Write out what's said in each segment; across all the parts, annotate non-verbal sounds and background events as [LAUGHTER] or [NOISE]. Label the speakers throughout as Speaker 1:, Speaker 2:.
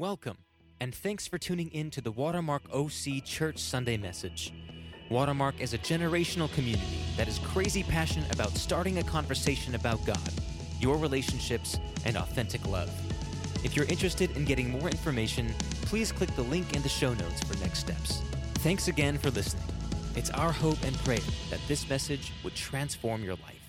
Speaker 1: Welcome, and thanks for tuning in to the Watermark OC Church Sunday message. Watermark is a generational community that is crazy passionate about starting a conversation about God, your relationships, and authentic love. If you're interested in getting more information, please click the link in the show notes for next steps. Thanks again for listening. It's our hope and prayer that this message would transform your life.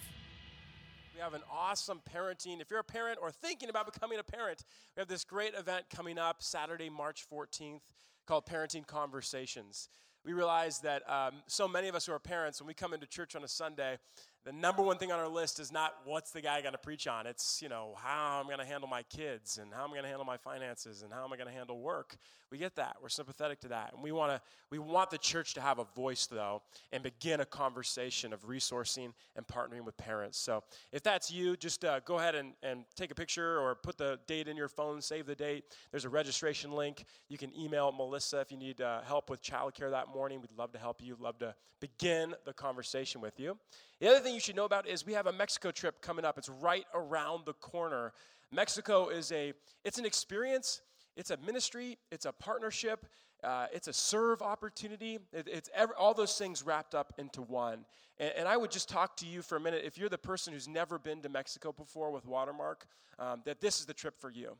Speaker 2: We have an awesome parenting. If you're a parent or thinking about becoming a parent, we have this great event coming up Saturday, March 14th called Parenting Conversations. We realize that um, so many of us who are parents, when we come into church on a Sunday, the number one thing on our list is not what's the guy going to preach on. It's, you know, how I'm going to handle my kids and how I'm going to handle my finances and how am I going to handle work. We get that. We're sympathetic to that. And we want to we want the church to have a voice though and begin a conversation of resourcing and partnering with parents. So, if that's you, just uh, go ahead and, and take a picture or put the date in your phone, save the date. There's a registration link. You can email Melissa if you need uh, help with childcare that morning. We'd love to help you. Love to begin the conversation with you. The other thing you should know about is we have a Mexico trip coming up. It's right around the corner. Mexico is a it's an experience, it's a ministry, it's a partnership, uh, it's a serve opportunity. It, it's every, all those things wrapped up into one. And, and, I would just talk to you for a minute. If you're the person who's never been to Mexico before with Watermark, um, that this is the trip for you.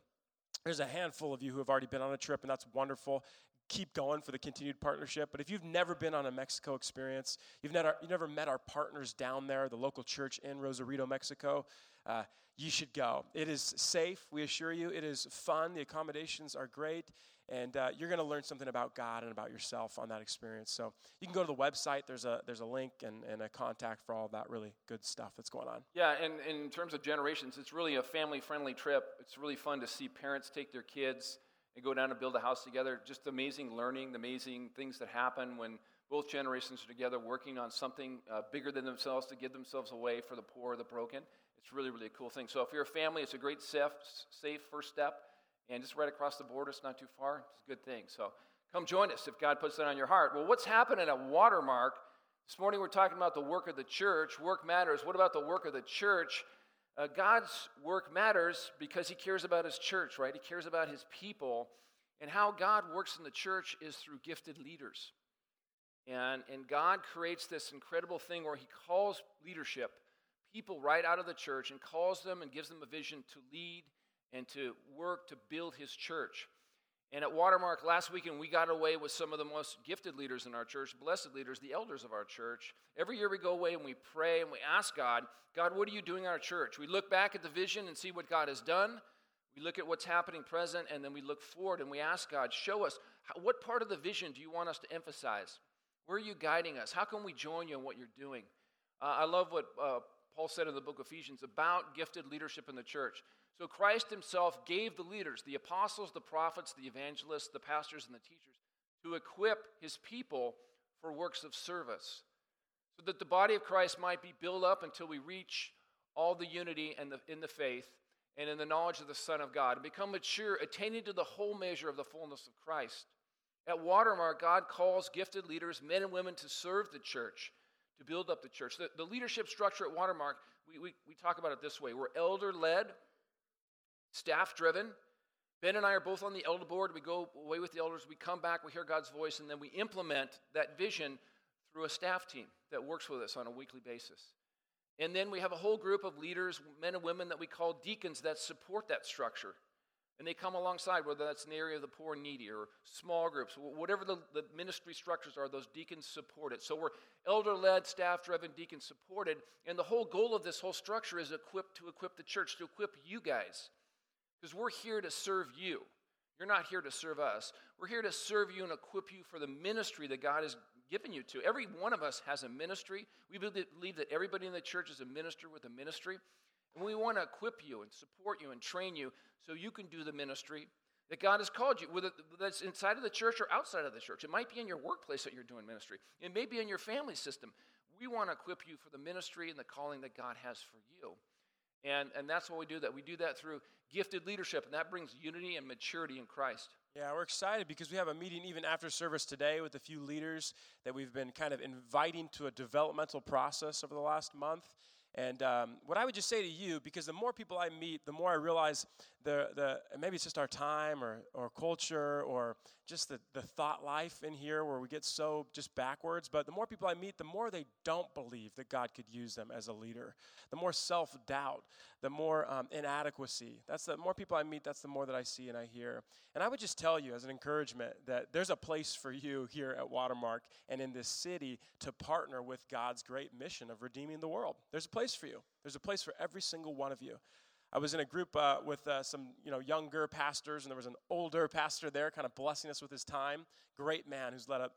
Speaker 2: There's a handful of you who have already been on a trip, and that's wonderful keep going for the continued partnership. But if you've never been on a Mexico experience, you've never, you've never met our partners down there, the local church in Rosarito, Mexico, uh, you should go. It is safe, we assure you. It is fun. The accommodations are great. And uh, you're going to learn something about God and about yourself on that experience. So you can go to the website. There's a, there's a link and, and a contact for all that really good stuff that's going on.
Speaker 3: Yeah, and, and in terms of generations, it's really a family friendly trip. It's really fun to see parents take their kids and go down and build a house together. Just amazing learning, the amazing things that happen when both generations are together working on something uh, bigger than themselves to give themselves away for the poor or the broken. It's really, really a cool thing. So if you're a family, it's a great safe, safe first step. And just right across the border, it's not too far. It's a good thing. So come join us if God puts that on your heart. Well, what's happening at Watermark? This morning we're talking about the work of the church. Work matters. What about the work of the church? Uh, God's work matters because he cares about his church, right? He cares about his people. And how God works in the church is through gifted leaders. And, and God creates this incredible thing where he calls leadership, people right out of the church, and calls them and gives them a vision to lead and to work to build his church. And at Watermark last weekend, we got away with some of the most gifted leaders in our church, blessed leaders, the elders of our church. Every year we go away and we pray and we ask God, God, what are you doing in our church? We look back at the vision and see what God has done. We look at what's happening present and then we look forward and we ask God, show us what part of the vision do you want us to emphasize? Where are you guiding us? How can we join you in what you're doing? Uh, I love what uh, Paul said in the book of Ephesians about gifted leadership in the church. So Christ himself gave the leaders, the apostles, the prophets, the evangelists, the pastors, and the teachers, to equip his people for works of service, so that the body of Christ might be built up until we reach all the unity and in the faith and in the knowledge of the Son of God, and become mature, attaining to the whole measure of the fullness of Christ. At Watermark, God calls gifted leaders, men and women, to serve the church, to build up the church. The, the leadership structure at Watermark, we, we, we talk about it this way we're elder led, staff driven. Ben and I are both on the elder board. We go away with the elders, we come back, we hear God's voice, and then we implement that vision through a staff team that works with us on a weekly basis. And then we have a whole group of leaders, men and women that we call deacons that support that structure. And they come alongside, whether that's in the area of the poor and needy or small groups, whatever the, the ministry structures are, those deacons support it. So we're elder led, staff driven, deacon supported. And the whole goal of this whole structure is equipped to equip the church, to equip you guys because we're here to serve you. You're not here to serve us. We're here to serve you and equip you for the ministry that God has given you to. Every one of us has a ministry. We believe that everybody in the church is a minister with a ministry. And we want to equip you and support you and train you so you can do the ministry that God has called you, whether that's inside of the church or outside of the church. It might be in your workplace that you're doing ministry, it may be in your family system. We want to equip you for the ministry and the calling that God has for you. And, and that's what we do that. We do that through gifted leadership, and that brings unity and maturity in Christ.
Speaker 2: Yeah, we're excited because we have a meeting even after service today with a few leaders that we've been kind of inviting to a developmental process over the last month. And um, what I would just say to you, because the more people I meet, the more I realize the, the maybe it's just our time or, or culture or just the, the thought life in here where we get so just backwards. But the more people I meet, the more they don't believe that God could use them as a leader. The more self doubt, the more um, inadequacy. That's the more people I meet, that's the more that I see and I hear. And I would just tell you as an encouragement that there's a place for you here at Watermark and in this city to partner with God's great mission of redeeming the world. There's a place for you. There's a place for every single one of you. I was in a group uh, with uh, some you know younger pastors, and there was an older pastor there, kind of blessing us with his time. Great man who's led an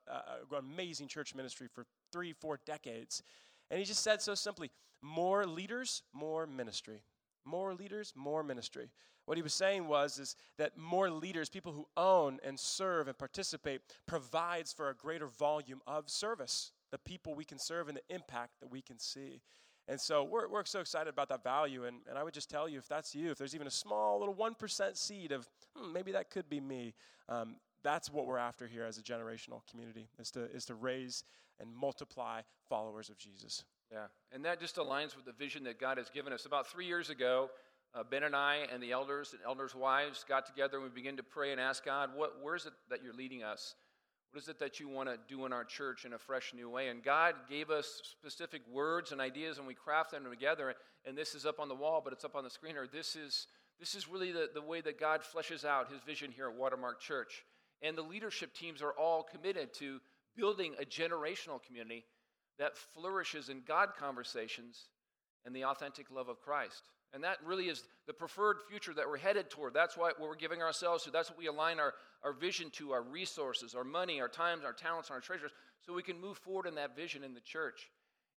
Speaker 2: amazing church ministry for three, four decades, and he just said so simply: "More leaders, more ministry. More leaders, more ministry." What he was saying was is that more leaders, people who own and serve and participate, provides for a greater volume of service. The people we can serve and the impact that we can see. And so we're, we're so excited about that value. And, and I would just tell you if that's you, if there's even a small little 1% seed of hmm, maybe that could be me, um, that's what we're after here as a generational community is to, is to raise and multiply followers of Jesus.
Speaker 3: Yeah, and that just aligns with the vision that God has given us. About three years ago, uh, Ben and I and the elders and elders' wives got together and we began to pray and ask God, what, where is it that you're leading us? What is it that you want to do in our church in a fresh new way? And God gave us specific words and ideas, and we craft them together. And this is up on the wall, but it's up on the screen. Or this is this is really the, the way that God fleshes out His vision here at Watermark Church. And the leadership teams are all committed to building a generational community that flourishes in God conversations and the authentic love of Christ. And that really is the preferred future that we're headed toward. That's what we're giving ourselves to. That's what we align our, our vision to, our resources, our money, our times, our talents, and our treasures, so we can move forward in that vision in the church.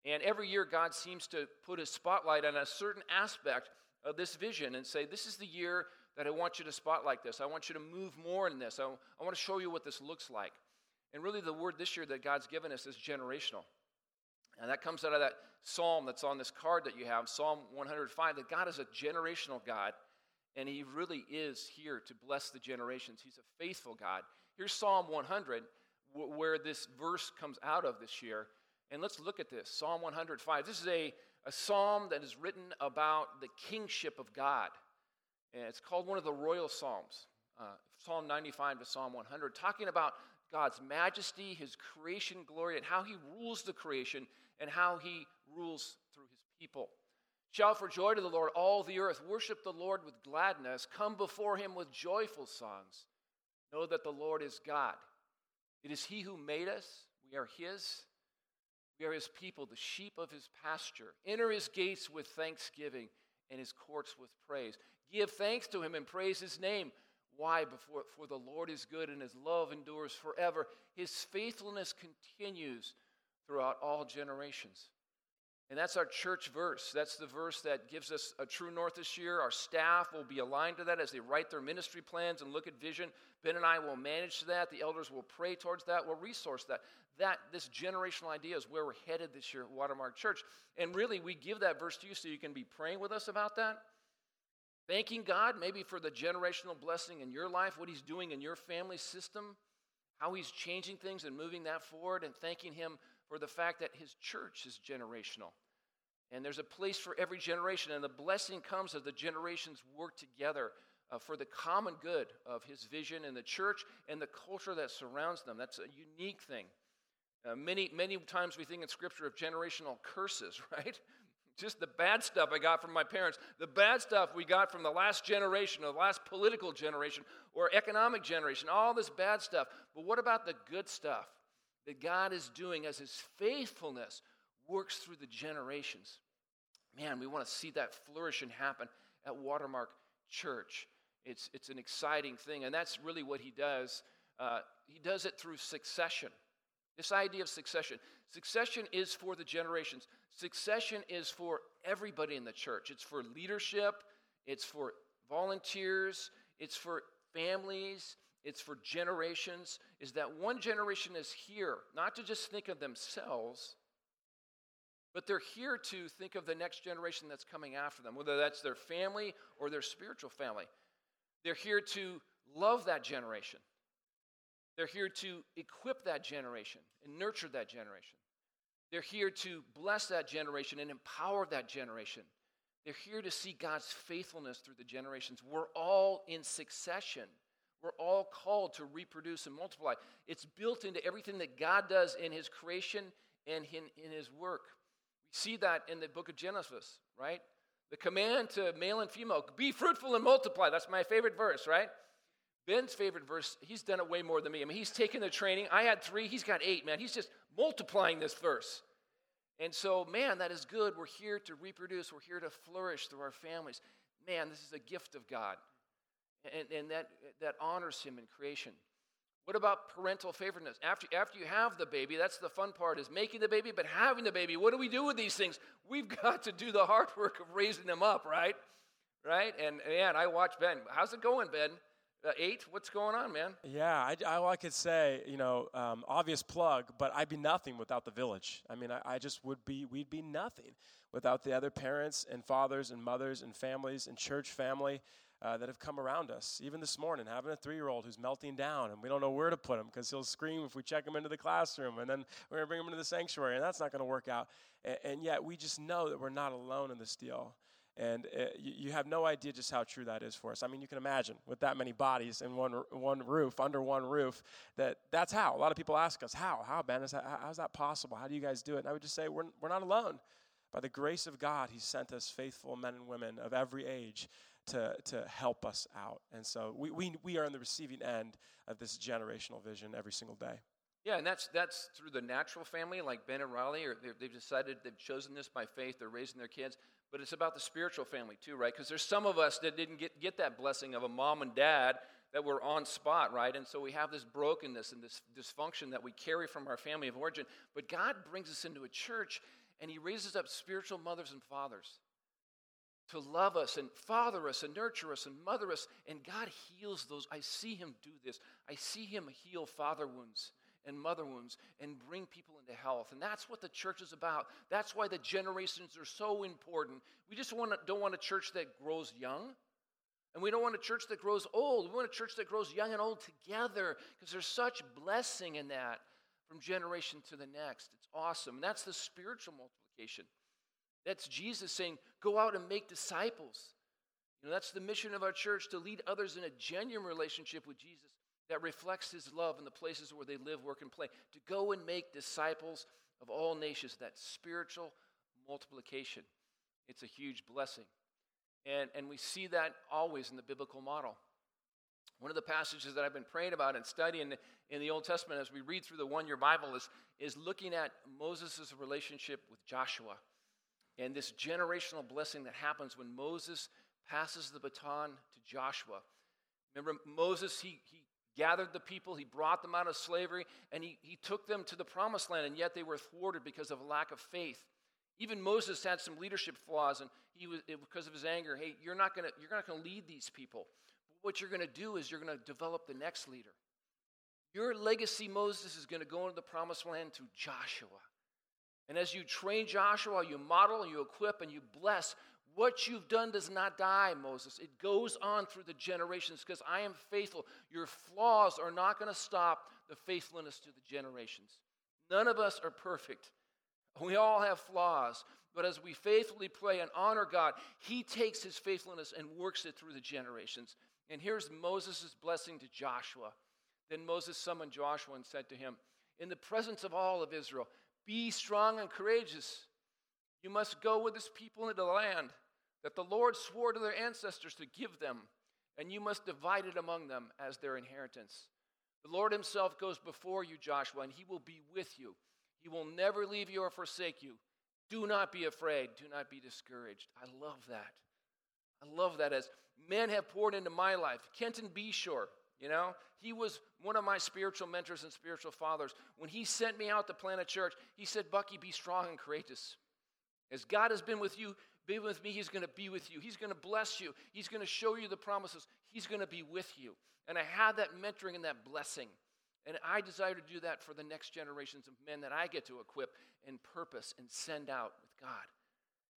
Speaker 3: And every year, God seems to put his spotlight on a certain aspect of this vision and say, This is the year that I want you to spotlight this. I want you to move more in this. I, I want to show you what this looks like. And really, the word this year that God's given us is generational. And that comes out of that psalm that's on this card that you have, Psalm 105, that God is a generational God, and He really is here to bless the generations. He's a faithful God. Here's Psalm 100, where this verse comes out of this year. And let's look at this Psalm 105. This is a, a psalm that is written about the kingship of God. And it's called one of the royal psalms, uh, Psalm 95 to Psalm 100, talking about God's majesty, his creation glory, and how he rules the creation and how he rules through his people. Shout for joy to the Lord, all the earth. Worship the Lord with gladness. Come before him with joyful songs. Know that the Lord is God. It is he who made us. We are his. We are his people, the sheep of his pasture. Enter his gates with thanksgiving and his courts with praise. Give thanks to him and praise his name. Why? Before, for the Lord is good and his love endures forever. His faithfulness continues throughout all generations. And that's our church verse. That's the verse that gives us a true north this year. Our staff will be aligned to that as they write their ministry plans and look at vision. Ben and I will manage that. The elders will pray towards that. We'll resource that. That this generational idea is where we're headed this year at Watermark Church. And really, we give that verse to you so you can be praying with us about that. Thanking God maybe for the generational blessing in your life, what He's doing in your family system, how He's changing things and moving that forward, and thanking Him for the fact that his church is generational. And there's a place for every generation, and the blessing comes as the generations work together uh, for the common good of his vision and the church and the culture that surrounds them. That's a unique thing. Uh, many, many times we think in Scripture of generational curses, [LAUGHS] right? Just the bad stuff I got from my parents, the bad stuff we got from the last generation, or the last political generation, or economic generation, all this bad stuff. But what about the good stuff? That God is doing as his faithfulness works through the generations. Man, we want to see that flourish and happen at Watermark Church. It's, it's an exciting thing, and that's really what he does. Uh, he does it through succession. This idea of succession. Succession is for the generations. Succession is for everybody in the church. It's for leadership, it's for volunteers, it's for families, it's for generations, is that one generation is here, not to just think of themselves, but they're here to think of the next generation that's coming after them, whether that's their family or their spiritual family. They're here to love that generation. They're here to equip that generation and nurture that generation. They're here to bless that generation and empower that generation. They're here to see God's faithfulness through the generations. We're all in succession. We're all called to reproduce and multiply. It's built into everything that God does in His creation and in, in His work. We see that in the book of Genesis, right? The command to male and female be fruitful and multiply. That's my favorite verse, right? Ben's favorite verse, he's done it way more than me. I mean, he's taken the training. I had three, he's got eight, man. He's just multiplying this verse. And so, man, that is good. We're here to reproduce, we're here to flourish through our families. Man, this is a gift of God. And, and that, that honors Him in creation. What about parental favoriteness? After, after you have the baby, that's the fun part is making the baby, but having the baby. What do we do with these things? We've [LAUGHS] got to do the hard work of raising them up, right? Right? And man, I watch Ben. How's it going, Ben? Uh, eight? What's going on, man?
Speaker 2: Yeah, I, I, I could say, you know, um, obvious plug, but I'd be nothing without the village. I mean, I, I just would be, we'd be nothing without the other parents and fathers and mothers and families and church family uh, that have come around us. Even this morning, having a three year old who's melting down, and we don't know where to put him because he'll scream if we check him into the classroom, and then we're going to bring him into the sanctuary, and that's not going to work out. And, and, yet, we just know that we're not alone in this deal. And uh, you, you have no idea just how true that is for us. I mean, you can imagine with that many bodies in one, one roof, under one roof, that that's how. A lot of people ask us, how? How, Ben? Is that, how's that possible? How do you guys do it? And I would just say, we're, we're not alone. By the grace of God, He sent us faithful men and women of every age to, to help us out. And so we, we, we are in the receiving end of this generational vision every single day.
Speaker 3: Yeah, and that's that's through the natural family, like Ben and Riley, or they've decided they've chosen this by faith. They're raising their kids, but it's about the spiritual family too, right? Because there's some of us that didn't get get that blessing of a mom and dad that were on spot, right? And so we have this brokenness and this dysfunction that we carry from our family of origin. But God brings us into a church, and He raises up spiritual mothers and fathers to love us and father us and nurture us and mother us. And God heals those. I see Him do this. I see Him heal father wounds and mother wounds and bring people into health. And that's what the church is about. That's why the generations are so important. We just want to, don't want a church that grows young. And we don't want a church that grows old. We want a church that grows young and old together because there's such blessing in that from generation to the next. It's awesome. And that's the spiritual multiplication. That's Jesus saying, go out and make disciples. You know, that's the mission of our church to lead others in a genuine relationship with Jesus that reflects his love in the places where they live, work, and play. To go and make disciples of all nations, that spiritual multiplication. It's a huge blessing. And, and we see that always in the biblical model. One of the passages that I've been praying about and studying in the Old Testament as we read through the one year Bible is, is looking at Moses' relationship with Joshua and this generational blessing that happens when Moses passes the baton to Joshua. Remember, Moses, he, he gathered the people, he brought them out of slavery, and he, he took them to the promised land, and yet they were thwarted because of a lack of faith. Even Moses had some leadership flaws, and he was because of his anger. Hey, you're not gonna you're not gonna lead these people. But what you're gonna do is you're gonna develop the next leader. Your legacy, Moses, is gonna go into the promised land through Joshua. And as you train Joshua, you model, you equip, and you bless. What you've done does not die, Moses. It goes on through the generations because I am faithful. Your flaws are not going to stop the faithfulness to the generations. None of us are perfect. We all have flaws. But as we faithfully pray and honor God, He takes His faithfulness and works it through the generations. And here's Moses' blessing to Joshua. Then Moses summoned Joshua and said to him, In the presence of all of Israel, be strong and courageous. You must go with this people into the land that the Lord swore to their ancestors to give them, and you must divide it among them as their inheritance. The Lord Himself goes before you, Joshua, and He will be with you. He will never leave you or forsake you. Do not be afraid. Do not be discouraged. I love that. I love that as men have poured into my life. Kenton Beshore, you know, he was one of my spiritual mentors and spiritual fathers. When he sent me out to plant a church, he said, Bucky, be strong and courageous. As God has been with you, be with me, He's going to be with you. He's going to bless you. He's going to show you the promises. He's going to be with you. And I had that mentoring and that blessing. And I desire to do that for the next generations of men that I get to equip and purpose and send out with God.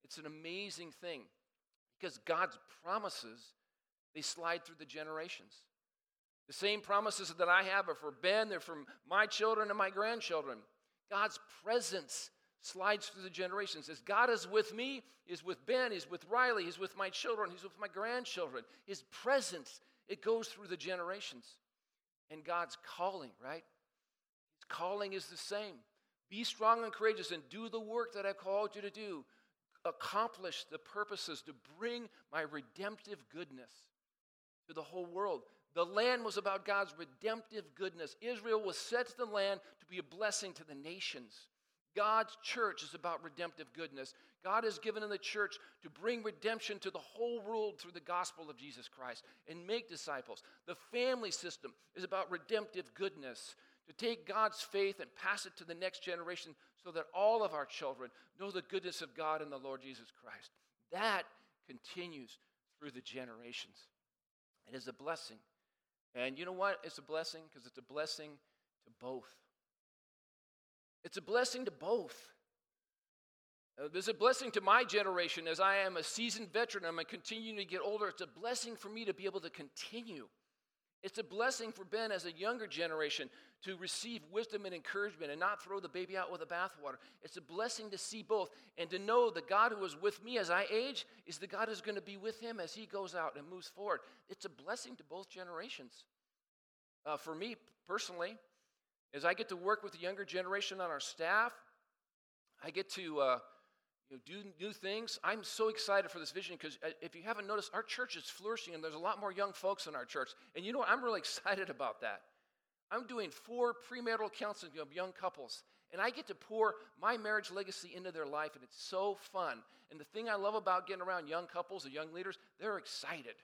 Speaker 3: It's an amazing thing because God's promises, they slide through the generations. The same promises that I have are for Ben, they're for my children and my grandchildren. God's presence slides through the generations. As God is with me, is with Ben, He's with Riley, He's with my children, He's with my grandchildren. His presence, it goes through the generations. And God's calling, right? His calling is the same. Be strong and courageous and do the work that I've called you to do. Accomplish the purposes to bring my redemptive goodness to the whole world. The land was about God's redemptive goodness. Israel was set to the land to be a blessing to the nations. God's church is about redemptive goodness. God has given in the church to bring redemption to the whole world through the gospel of Jesus Christ and make disciples. The family system is about redemptive goodness, to take God's faith and pass it to the next generation so that all of our children know the goodness of God and the Lord Jesus Christ. That continues through the generations. It is a blessing. And you know what? It's a blessing because it's a blessing to both. It's a blessing to both. Uh, there's a blessing to my generation as I am a seasoned veteran. I'm continuing to get older. It's a blessing for me to be able to continue. It's a blessing for Ben as a younger generation to receive wisdom and encouragement and not throw the baby out with the bathwater. It's a blessing to see both and to know the God who is with me as I age is the God who's going to be with him as he goes out and moves forward. It's a blessing to both generations. Uh, for me personally, as I get to work with the younger generation on our staff, I get to uh, you know, do new things. I'm so excited for this vision because uh, if you haven't noticed, our church is flourishing and there's a lot more young folks in our church. And you know what? I'm really [LAUGHS] excited about that. I'm doing four premarital counseling of young couples, and I get to pour my marriage legacy into their life, and it's so fun. And the thing I love about getting around young couples and young leaders, they're excited.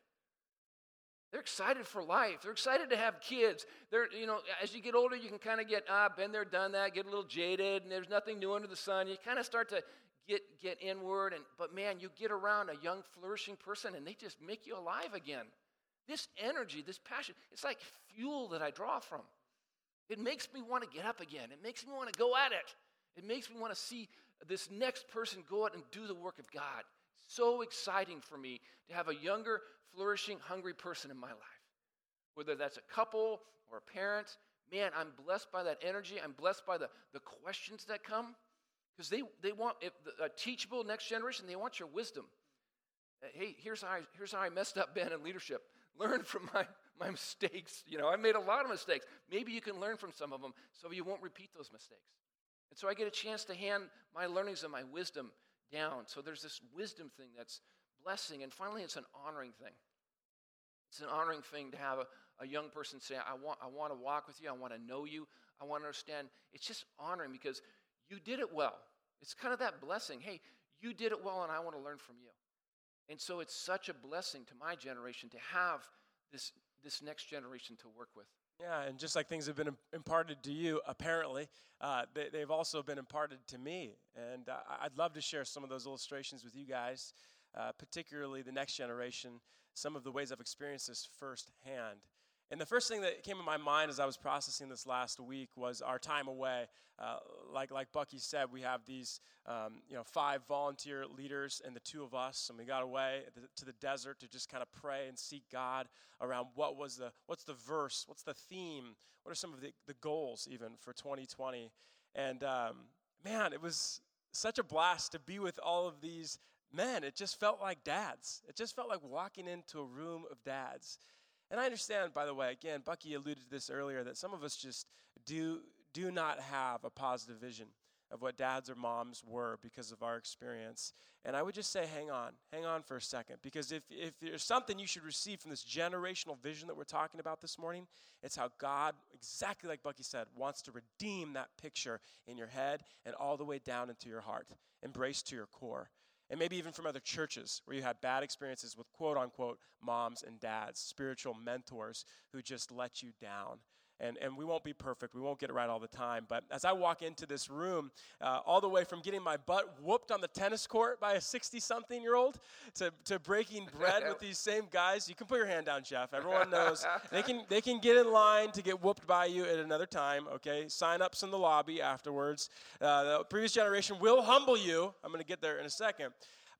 Speaker 3: They're excited for life. They're excited to have kids. They're, you know, as you get older, you can kind of get, ah, been there, done that, get a little jaded, and there's nothing new under the sun. You kind of start to get, get inward, and but man, you get around a young, flourishing person, and they just make you alive again. This energy, this passion, it's like fuel that I draw from. It makes me want to get up again. It makes me want to go at it. It makes me want to see this next person go out and do the work of God. So exciting for me to have a younger, flourishing, hungry person in my life. Whether that's a couple or a parent, man, I'm blessed by that energy. I'm blessed by the, the questions that come. Because they, they want a teachable next generation, they want your wisdom. Uh, hey, here's how, I, here's how I messed up, Ben, in leadership. Learn from my, my mistakes. You know, I made a lot of mistakes. Maybe you can learn from some of them so you won't repeat those mistakes. And so I get a chance to hand my learnings and my wisdom down. So there's this wisdom thing that's blessing. And finally, it's an honoring thing. It's an honoring thing to have a, a young person say, I want, I want to walk with you. I want to know you. I want to understand. It's just honoring because you did it well. It's kind of that blessing. Hey, you did it well, and I want to learn from you. And so it's such a blessing to my generation to have this, this next generation to work with.
Speaker 2: Yeah, and just like things have been imparted to you, apparently, uh, they, have also been imparted to me. And uh, I'd love to share some of those illustrations with you guys, uh, particularly the next generation, some of the ways I've experienced this firsthand. And the first thing that came in my mind as I was processing this last week was our time away. Uh, like, like Bucky said, we have these um, you know, five volunteer leaders and the two of us, and we got away to the desert to just kind of pray and seek God around what was the, what's the verse, what's the theme, what are some of the, the goals even for 2020. And um, man, it was such a blast to be with all of these men. It just felt like dads. It just felt like walking into a room of dads. And I understand, by the way, again, Bucky alluded to this earlier, that some of us just do, do not have a positive vision of what dads or moms were because of our experience. And I would just say, hang on, hang on for a second. Because if, if there's something you should receive from this generational vision that we're talking about this morning, it's how God, exactly like Bucky said, wants to redeem that picture in your head and all the way down into your heart, embrace to your core and maybe even from other churches where you had bad experiences with quote unquote moms and dads, spiritual mentors who just let you down. And, and we won't be perfect. We won't get it right all the time. But as I walk into this room, uh, all the way from getting my butt whooped on the tennis court by a 60 something year old to, to breaking bread with [LAUGHS] these same guys, you can put your hand down, Jeff. Everyone knows. they, can, they can get in line to get whooped by you at another time, okay? Sign ups in the lobby afterwards. Uh, the previous generation will humble you. I'm going to get there in a second.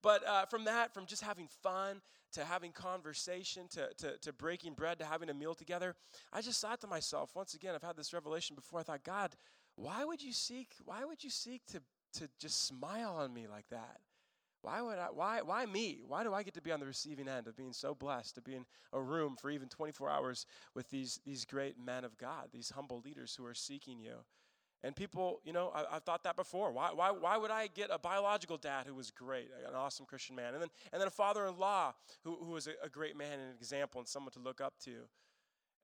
Speaker 2: But uh, from that, from just having fun to having conversation, to, to, to breaking bread, to having a meal together, I just thought to myself, once again, I've had this revelation before. I thought, God, why would you seek, why would you seek to, to just smile on me like that? Why would I why why me? Why do I get to be on the receiving end of being so blessed to be in a room for even 24 hours with these these great men of God, these humble leaders who are seeking you? And people, you know, I, have thought that before. Why, why, why would I get a biological dad who was great, an awesome Christian man, and then, and then a father in law who, who was a, a great man and an example and someone to look up to?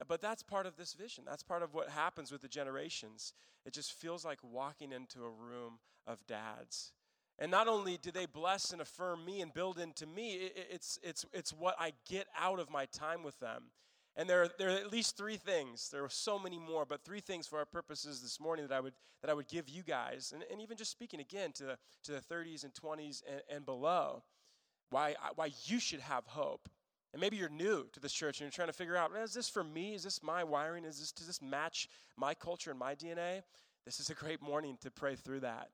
Speaker 2: But that's part of this vision. That's part of what happens with the generations. It just feels like walking into a room of dads. And not only do they bless and affirm me and build into me, it's, it's, it's what I get out of my time with them. And there are, there are at least three things. There are so many more, but three things for our purposes this morning that I would, that I would give you guys. And, and even just speaking again to the, to the 30s and 20s and, and below, why, why you should have hope. And maybe you're new to this church and you're trying to figure out, is this for me? Is this my wiring? Is this, does this match my culture and my DNA? This is a great morning to pray through that.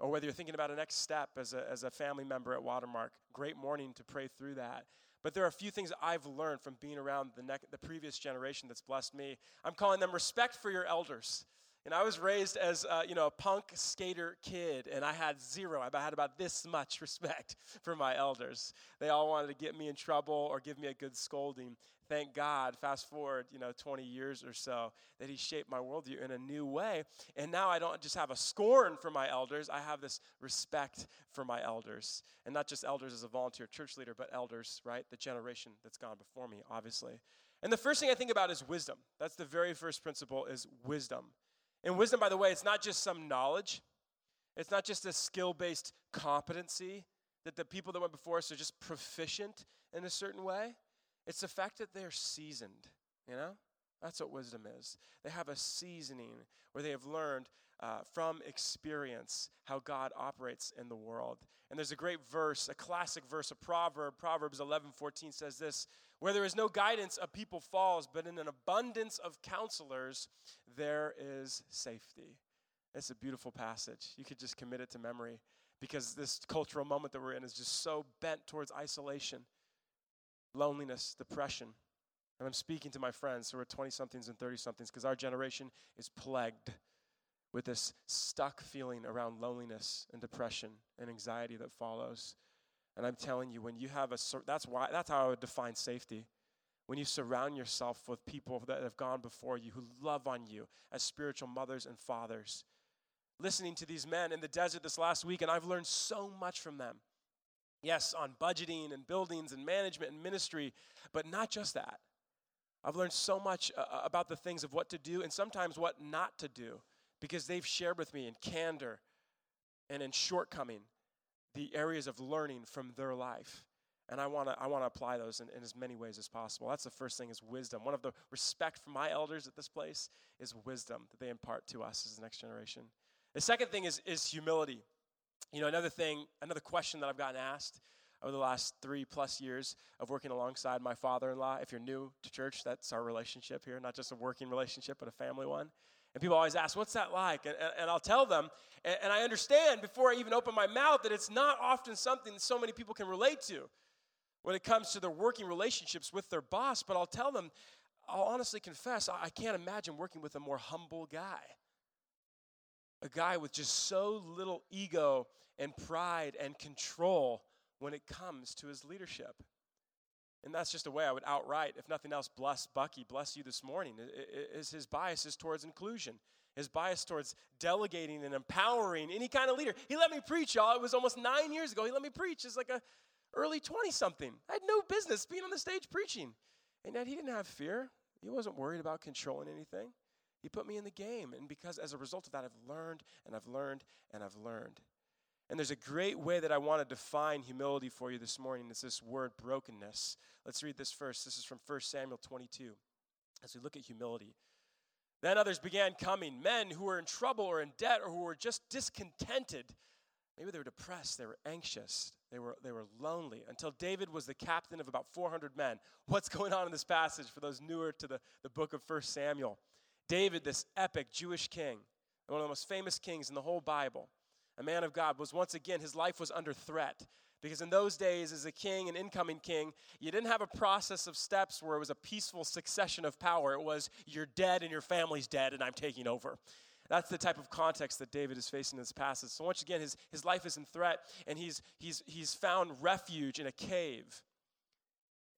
Speaker 2: Or whether you're thinking about a next step as a, as a family member at Watermark, great morning to pray through that. But there are a few things I've learned from being around the, the previous generation that's blessed me. I'm calling them respect for your elders. And I was raised as uh, you know a punk skater kid, and I had zero. I had about this much [LAUGHS] respect for my elders. They all wanted to get me in trouble or give me a good scolding. Thank God, fast forward, you know, 20 years or so, that He shaped my worldview in a new way. And now I don't just have a scorn for my elders, I have this respect for my elders. And not just elders as a volunteer church leader, but elders, right? The generation that's gone before me, obviously. And the first thing I think about is wisdom. That's the very first principle is wisdom. And wisdom, by the way, it's not just some knowledge, it's not just a skill based competency that the people that went before us are just proficient in a certain way. It's the fact that they're seasoned, you know? That's what wisdom is. They have a seasoning where they have learned uh, from experience how God operates in the world. And there's a great verse, a classic verse, a proverb. Proverbs 11 14 says this Where there is no guidance, a people falls, but in an abundance of counselors, there is safety. It's a beautiful passage. You could just commit it to memory because this cultural moment that we're in is just so bent towards isolation, loneliness, depression. And I'm speaking to my friends who are 20 somethings and 30 somethings because our generation is plagued with this stuck feeling around loneliness and depression and anxiety that follows. And I'm telling you, when you have a, that's why, that's how I would define safety. When you surround yourself with people that have gone before you, who love on you as spiritual mothers and fathers. Listening to these men in the desert this last week, and I've learned so much from them. Yes, on budgeting and buildings and management and ministry, but not just that. I've learned so much uh, uh about the things of what to do and sometimes what not to do because they've shared with me in candor and in shortcoming the areas of learning from their life. And I want to I want to apply those in, in as many ways as possible. That's the first thing is wisdom. One of the respect for my elders at this place is wisdom that they impart to us as the next generation. The second thing is, is humility. You know, another thing, another question that I've gotten asked over the last three plus years of working alongside my father in law. If you're new to church, that's our relationship here, not just a working relationship, but a family one. And people always ask, What's that like? And, and, I'll tell them, and, and I understand before I even open my mouth that it's not often something that so many people can relate to when it comes to their working relationships with their boss. But I'll tell them, I'll honestly confess, I can't imagine working with a more humble guy. A guy with just so little ego and pride and control when it comes to his leadership. And that's just a way I would outright, if nothing else, bless Bucky, bless you this morning, is his biases towards inclusion, his bias towards delegating and empowering any kind of leader. He let me preach, y'all. It was almost nine years ago. He let me preach as like a early 20 something. I had no business being on the stage preaching. And yet he didn't have fear. He wasn't worried about controlling anything. He put me in the game. And because as a result of that, I've learned and I've learned and I've learned. And there's a great way that I want to define humility for you this morning. It's this word brokenness. Let's read this first. This is from 1 Samuel 22 as we look at humility. Then others began coming, men who were in trouble or in debt or who were just discontented. Maybe they were depressed, they were anxious, they were, they were lonely, until David was the captain of about 400 men. What's going on in this passage for those newer to the, the book of 1 Samuel? David, this epic Jewish king, one of the most famous kings in the whole Bible, a man of God, was once again, his life was under threat. Because in those days, as a king, an incoming king, you didn't have a process of steps where it was a peaceful succession of power. It was, you're dead and your family's dead and I'm taking over. That's the type of context that David is facing in this passage. So once again, his, his life is in threat, and he's, he's, he's found refuge in a cave.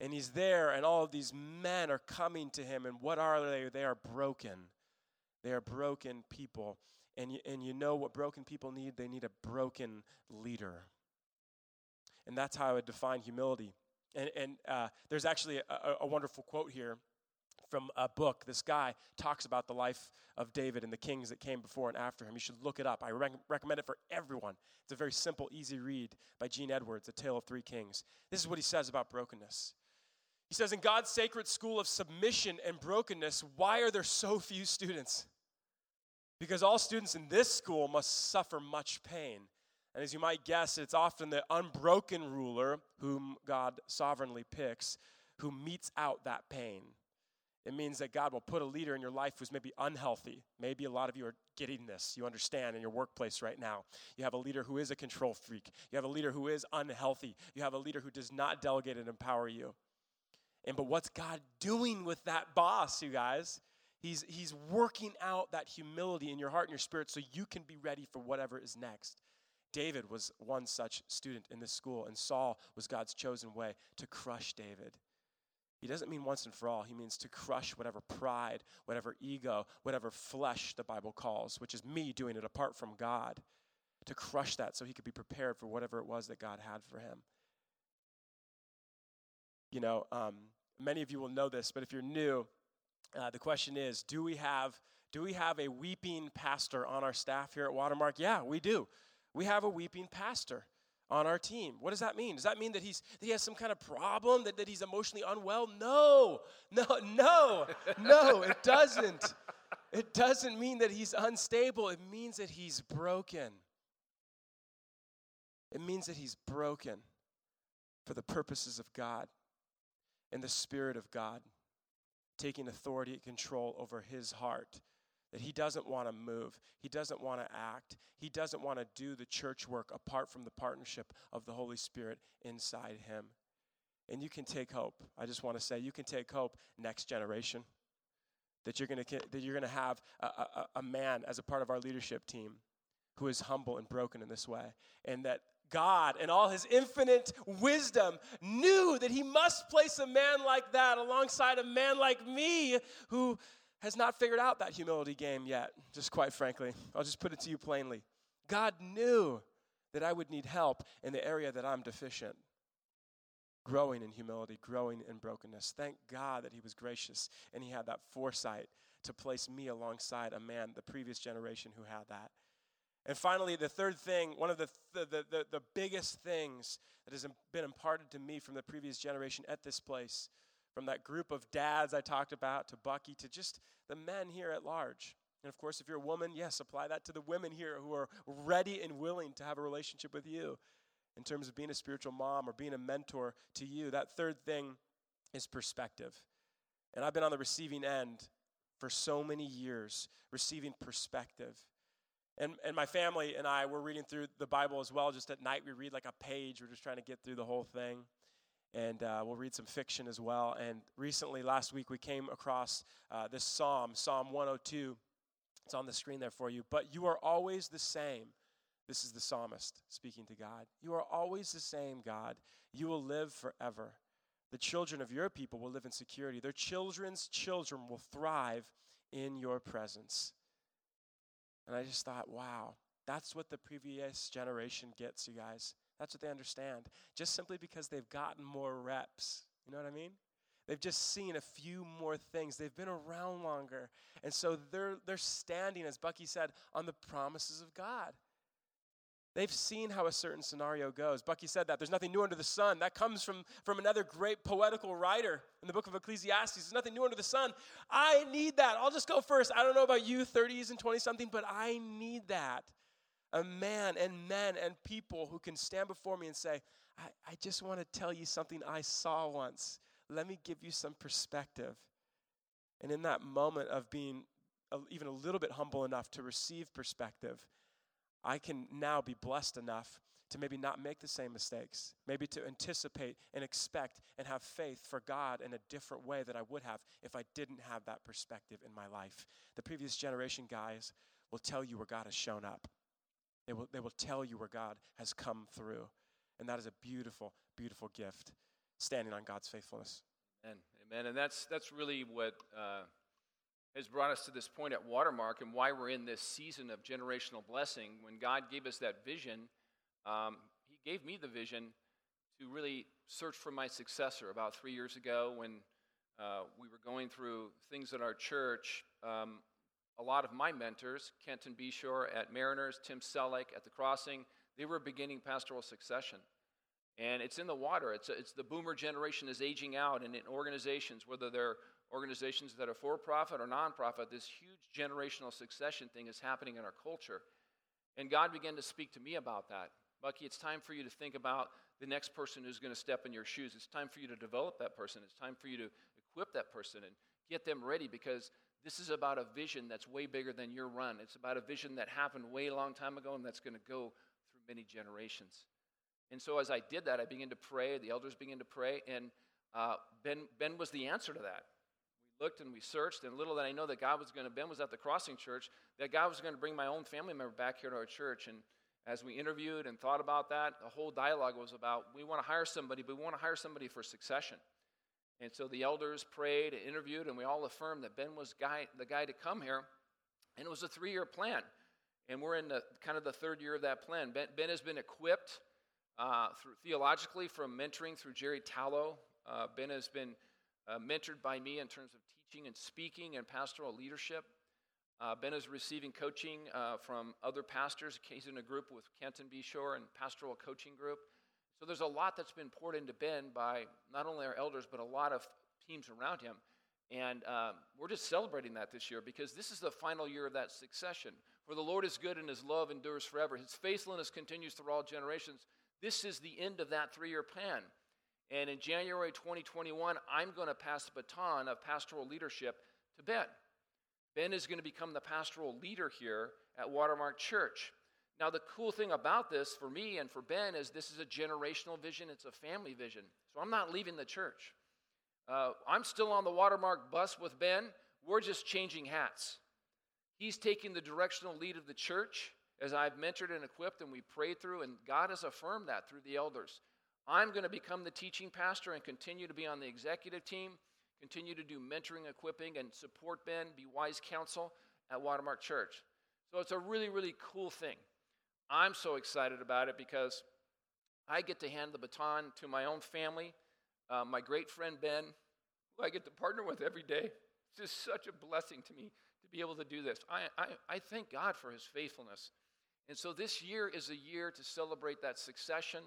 Speaker 2: And he's there, and all of these men are coming to him. And what are they? They are broken. They are broken people. And you, and you know what broken people need? They need a broken leader. And that's how I would define humility. And, and uh, there's actually a, a, wonderful quote here from a book. This guy talks about the life of David and the kings that came before and after him. You should look it up. I rec- recommend it for everyone. It's a very simple, easy read by Gene Edwards, A Tale of Three Kings. This is what he says about brokenness. He says, In God's sacred school of submission and brokenness, why are there so few students? Because all students in this school must suffer much pain. And as you might guess, it's often the unbroken ruler whom God sovereignly picks who metes out that pain. It means that God will put a leader in your life who's maybe unhealthy. Maybe a lot of you are getting this. You understand in your workplace right now. You have a leader who is a control freak. You have a leader who is unhealthy. You have a leader who does not delegate and empower you. And but what's God doing with that boss, you guys? He's, he's working out that humility in your heart and your spirit so you can be ready for whatever is next. David was one such student in this school, and Saul was God's chosen way to crush David. He doesn't mean once and for all. He means to crush whatever pride, whatever ego, whatever flesh the Bible calls, which is me doing it apart from God, to crush that so he could be prepared for whatever it was that God had for him. You know, um, many of you will know this, but if you're new, uh, the question is do we have do we have a weeping pastor on our staff here at Watermark? Yeah, we do. We have a weeping pastor on our team. What does that mean? Does that mean that he's that he has some kind of problem, that, that he's emotionally unwell? No, no, no, no, it doesn't. It doesn't mean that he's unstable. It means that he's broken. It means that he's broken for the purposes of God and the Spirit of God, taking authority and control over his heart that he doesn't want to move. He doesn't want to act. He doesn't want to do the church work apart from the partnership of the Holy Spirit inside him. And you can take hope. I just want to say you can take hope next generation. That you're going to that you're going to have a, a, a man as a part of our leadership team who is humble and broken in this way, and that God, and all his infinite wisdom, knew that he must place a man like that alongside a man like me who has not figured out that humility game yet, just quite frankly. I'll just put it to you plainly. God knew that I would need help in the area that I'm deficient. Growing in humility, growing in brokenness. Thank God that He was gracious and He had that foresight to place me alongside a man, the previous generation who had that. And finally, the third thing, one of the, the, the, the, biggest things that has been imparted to me from the previous generation at this place from that group of dads I talked about to Bucky to just the men here at large. And of course, if you're a woman, yes, apply that to the women here who are ready and willing to have a relationship with you in terms of being a spiritual mom or being a mentor to you. That third thing is perspective. And I've been on the receiving end for so many years, receiving perspective. And, and my family and I were reading through the Bible as well. Just at night, we read like a page. We're just trying to get through the whole thing and uh, we'll read some fiction as well. And recently, last week, we came across uh, this psalm, Psalm 102. It's on the screen there for you. But you are always the same. This is the psalmist speaking to God. You are always the same, God. You will live forever. The children of your people will live in security. Their children's children will thrive in your presence. And I just thought, wow, that's what the previous generation gets, you guys. That's what they understand. Just simply because they've gotten more reps. You know what I mean? They've just seen a few more things. They've been around longer. And so they're, they're standing, as Bucky said, on the promises of God. They've seen how a certain scenario goes. Bucky said that. There's nothing new under the sun. That comes from, from another great poetical writer in the book of Ecclesiastes. There's nothing new under the sun. I need that. I'll just go first. I don't know about you, 30s and 20 something, but I need that a man and men and people who can stand before me and say, I, I just want to tell you something I saw once. Let me give you some perspective. And in that moment of being even a little bit humble enough to receive perspective, I can now be blessed enough to maybe not make the same mistakes, maybe to anticipate and expect and have faith for God in a different way that I would have if I didn't have that perspective in my life. The previous generation guys will tell you where God has shown up. They will, they will tell you where God has come through. And that is a beautiful, beautiful gift, standing on God's faithfulness.
Speaker 3: Amen. Amen. And that's, that's really what uh, has brought us to this point at Watermark and why we're in this season of generational blessing. When God gave us that vision, um, He gave me the vision to really search for my successor about three years ago when uh, we were going through things at our church. Um, a lot of my mentors, Kenton Beshore at Mariners, Tim Selleck at the Crossing, they were beginning pastoral succession. And it's in the water. It's, it's the boomer generation is aging out, and in organizations, whether they're organizations that are for profit or nonprofit, this huge generational succession thing is happening in our culture. And God began to speak to me about that. Bucky, it's time for you to think about the next person who's going to step in your shoes. It's time for you to develop that person. It's time for you to equip that person and get them ready because this is about a vision that's way bigger than your run. It's about a vision that happened way a long time ago and that's going to go through many generations. And so as I did that, I began to pray. The elders began to pray, and uh, Ben, ben was the answer to that. Looked and we searched, and little did I know that God was going to, Ben was at the Crossing Church, that God was going to bring my own family member back here to our church. And as we interviewed and thought about that, the whole dialogue was about we want to hire somebody, but we want to hire somebody for succession. And so the elders prayed and interviewed, and we all affirmed that Ben was guy, the guy to come here. And it was a three year plan. And we're in the, kind of the third year of that plan. Ben, ben has been equipped uh, through, theologically from mentoring through Jerry Tallow. Uh, ben has been uh, mentored by me in terms of teaching and speaking and pastoral leadership. Uh, ben is receiving coaching uh, from other pastors. He's in a group with Kenton Beshore and pastoral coaching group. So there's a lot that's been poured into Ben by not only our elders, but a lot of teams around him. And um, we're just celebrating that this year because this is the final year of that succession. For the Lord is good and his love endures forever. His faithfulness continues through all generations. This is the end of that three year plan. And in January 2021, I'm going to pass the baton of pastoral leadership to Ben. Ben is going to become the pastoral leader here at Watermark Church. Now, the cool thing about this for me and for Ben is this is a generational vision, it's a family vision. So I'm not leaving the church. Uh, I'm still on the Watermark bus with Ben. We're just changing hats. He's taking the directional lead of the church as I've mentored and equipped and we prayed through, and God has affirmed that through the elders. I'm going to become the teaching pastor and continue to be on the executive team, continue to do mentoring, equipping, and support Ben, be wise counsel at Watermark Church. So it's a really, really cool thing. I'm so excited about it because I get to hand the baton to my own family, uh, my great friend Ben, who I get to partner with every day. It's just such a blessing to me to be able to do this. I, I, I thank God for his faithfulness. And so this year is a year to celebrate that succession,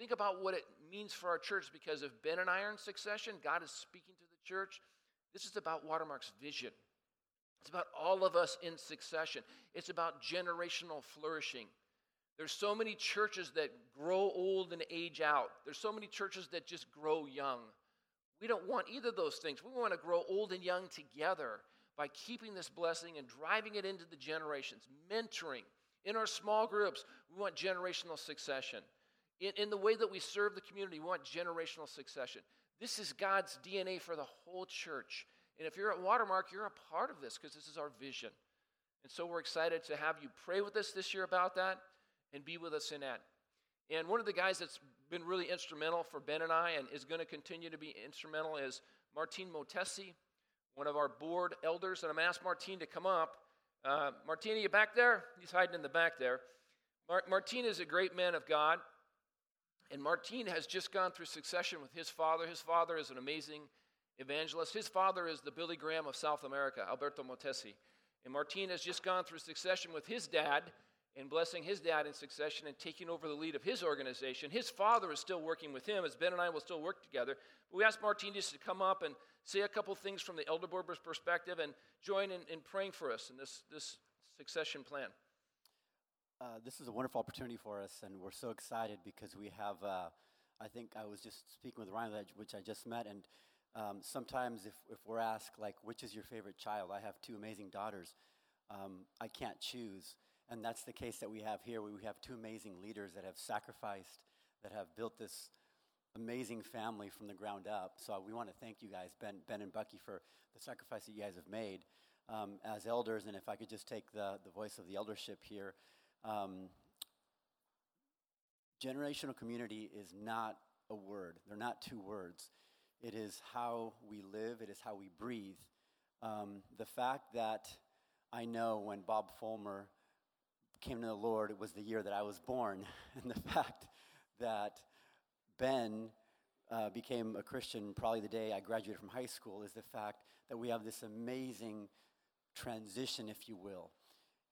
Speaker 3: think about what it means for our church, because if Ben and I are in succession, God is speaking to the church. This is about Watermark's vision. It's about all of us in succession. It's about generational flourishing. There's so many churches that grow old and age out. There's so many churches that just grow young. We don't want either of those things. We want to grow old and young together by keeping this blessing and driving it into the generations, mentoring. In our small groups, we want generational succession. In, in the way that we serve the community, we want generational succession. This is God's DNA for the whole church. And if you're at Watermark, you're a part of this because this is our vision. And so we're excited to have you pray with us this year about that and be with us in that. And one of the guys that's been really instrumental for Ben and I and is going to continue to be instrumental is Martine Mottesi, one of our board elders. And I'm going to ask Martine to come up. Uh, you back there? He's hiding in the back there. Mar- is a great man of God. And Martine has just gone through succession with his father. His father is an amazing evangelist. His father is the Billy Graham of South America, Alberto Mottesi. And Martine has just gone through succession with his dad, and blessing his dad in succession and taking over the lead of his organization. His father is still working with him, as Ben and I will still work together. But we asked Martinez to come up and say a couple things from the elder board's perspective and join in, in praying for us in this, this succession plan.
Speaker 4: Uh, this is a wonderful opportunity for us, and we're so excited because we have. Uh, I think I was just speaking with Ryan, which I just met, and um, sometimes if, if we're asked, like, which is your favorite child? I have two amazing daughters. Um, I can't choose. And that's the case that we have here. We have two amazing leaders that have sacrificed, that have built this amazing family from the ground up. So we want to thank you guys, Ben, ben and Bucky, for the sacrifice that you guys have made. um, as elders, and if I could just take the, the voice of the eldership here, um, generational community is not a word, they're not two words. It is how we live, it is how we breathe. Um, the fact that I know when Bob Fulmer came to the Lord, it was the year that I was born, [LAUGHS] and the fact that Ben uh, became a Christian probably the day I graduated from high school is the fact that we have this amazing transition, if you will.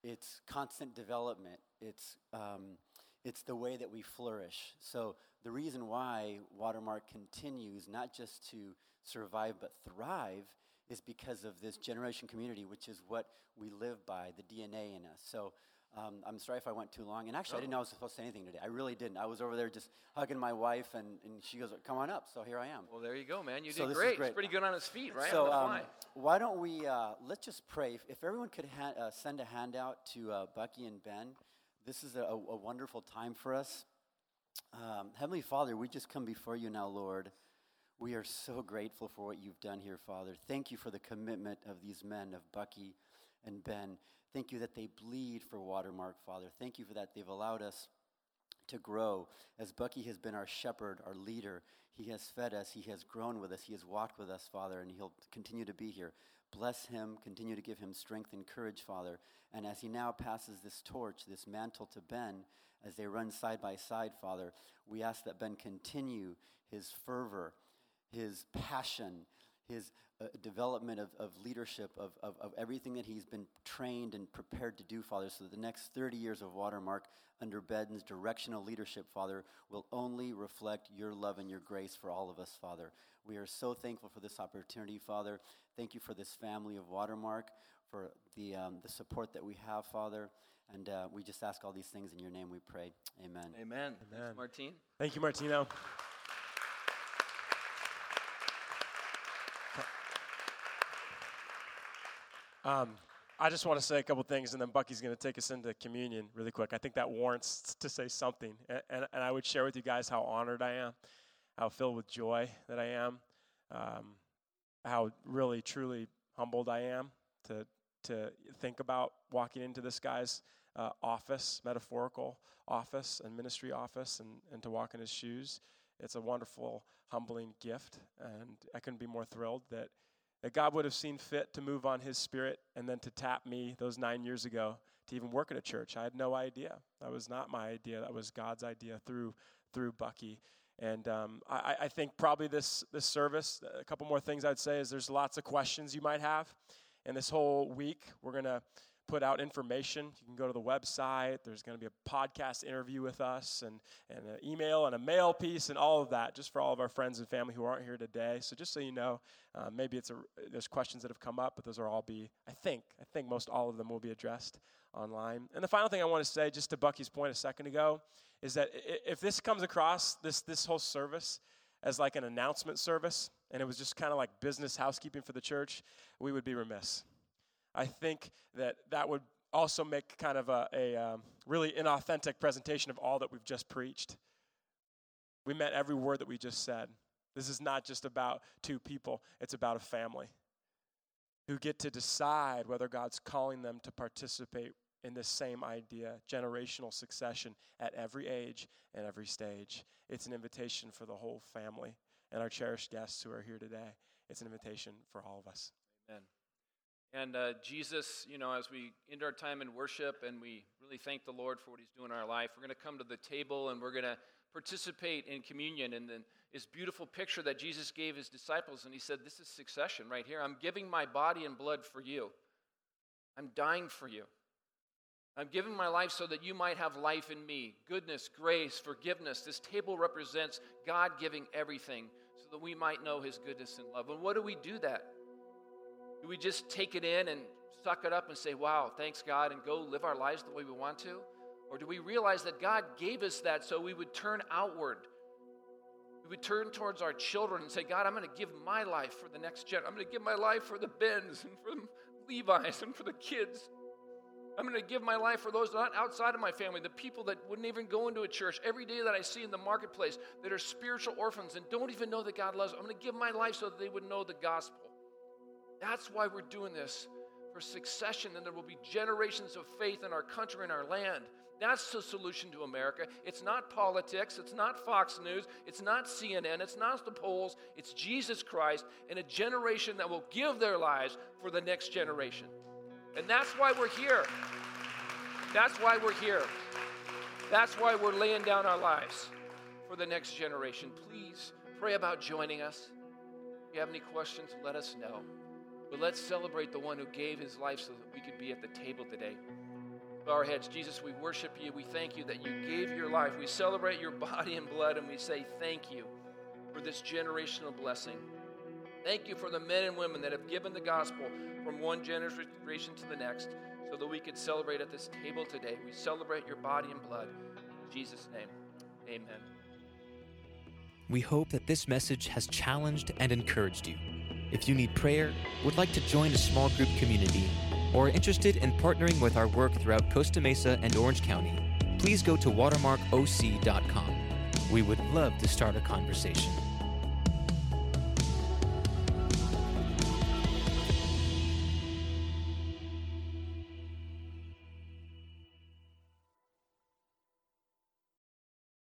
Speaker 4: It's constant development. It's um, it's the way that we flourish. So the reason why Watermark continues not just to survive but thrive is because of this generation community, which is what we live by, the DNA in us. So um, I'm sorry if I went too long. And actually, I didn't know I was supposed to say anything today. I really didn't. I was over there just hugging my wife, and, and she goes, Come on up. So here I am.
Speaker 3: Well, there you go, man. You
Speaker 4: So
Speaker 3: did great.
Speaker 4: great.
Speaker 3: He's pretty good on his feet, right?
Speaker 4: So um, why don't we, uh, let's just pray. If, if everyone could ha- uh, send a handout to uh, Bucky and Ben, this is a, a, a wonderful time for us. Um, Heavenly Father, we just come before you now, Lord. We are so grateful for what you've done here, Father. Thank you for the commitment of these men, of Bucky and Ben. Thank you that they bleed for Watermark, Father. Thank you for that they've allowed us to grow. As Bucky has been our shepherd, our leader, he has fed us, he has grown with us, he has walked with us, Father, and he'll continue to be here. Bless him, continue to give him strength and courage, Father. And as he now passes this torch, this mantle to Ben, as they run side by side, Father, we ask that Ben continue his fervor, his passion, his uh, development of, of leadership, of, of, of everything that he's been trained and prepared to do, Father, so that the next 30 years of Watermark under Ben's directional leadership, Father, will only reflect your love and your grace for all of us, Father. We are so thankful for this opportunity, Father. Thank you for this family of Watermark, for the, um, the support that we have, Father. And uh, we just ask all these things in your name, we pray. Amen.
Speaker 3: Amen.
Speaker 2: Amen.
Speaker 3: Thanks, Martine.
Speaker 2: Thank you, Martino. Um, I just want to say a couple things, and then Bucky's going to take us into communion really quick. I think that warrants to say something. And, and, and I would share with you guys how honored I am, how filled with joy that I am, um, how really, truly humbled I am to, to think about walking into this guy's uh, office, metaphorical office and ministry office, and, and to walk in his shoes. It's a wonderful, humbling gift, and I couldn't be more thrilled that, that God would have seen fit to move on his spirit and then to tap me those nine years ago to even work at a church. I had no idea. That was not my idea. That was God's idea through, through Bucky. And um, I, I think probably this, this service, a couple more things I'd say is there's lots of questions you might have. And this whole week, we're going to put out information. You can go to the website. There's going to be a podcast interview with us and, and an email and a mail piece and all of that just for all of our friends and family who aren't here today. So just so you know, uh, maybe it's a, there's questions that have come up, but those are all be, I think, I think most all of them will be addressed online. And the final thing I want to say, just to Bucky's point a second ago, is that if this comes across, this, this whole service, as like an announcement service, and it was just kind of like business housekeeping for the church, we would be remiss. I think that that would also make kind of a, a um, really inauthentic presentation of all that we've just preached. We meant every word that we just said. This is not just about two people, it's about a family who get to decide whether God's calling them to participate in this same idea generational succession at every age and every stage. It's an invitation for the whole family and our cherished guests who are here today. It's an invitation for all of us.
Speaker 3: Amen. And uh, Jesus, you know, as we end our time in worship and we really thank the Lord for what He's doing in our life, we're going to come to the table and we're going to participate in communion. And then this beautiful picture that Jesus gave His disciples, and He said, This is succession right here. I'm giving my body and blood for you, I'm dying for you. I'm giving my life so that you might have life in me goodness, grace, forgiveness. This table represents God giving everything so that we might know His goodness and love. And what do we do that? Do we just take it in and suck it up and say, wow, thanks God, and go live our lives the way we want to? Or do we realize that God gave us that so we would turn outward? We would turn towards our children and say, God, I'm going to give my life for the next gen. I'm going to give my life for the Bens and for the Levi's and for the kids. I'm going to give my life for those not outside of my family, the people that wouldn't even go into a church every day that I see in the marketplace that are spiritual orphans and don't even know that God loves them. I'm going to give my life so that they would know the gospel. That's why we're doing this for succession, and there will be generations of faith in our country and our land. That's the solution to America. It's not politics, it's not Fox News, it's not CNN, it's not the polls, it's Jesus Christ and a generation that will give their lives for the next generation. And that's why we're here. That's why we're here. That's why we're laying down our lives for the next generation. Please pray about joining us. If you have any questions, let us know. But let's celebrate the one who gave his life so that we could be at the table today. Bow our heads. Jesus, we worship you. We thank you that you gave your life. We celebrate your [LAUGHS] body and blood, and we say thank you for this generational blessing. Thank you for the men and women that have given the gospel from one generation to the next so that we could celebrate at this table today. We celebrate your body and blood. In Jesus' name, amen.
Speaker 1: We hope that this message has challenged and encouraged you. If you need prayer, would like to join a small group community, or are interested in partnering with our work throughout Costa Mesa and Orange County, please go to watermarkoc.com. We would love to start a conversation.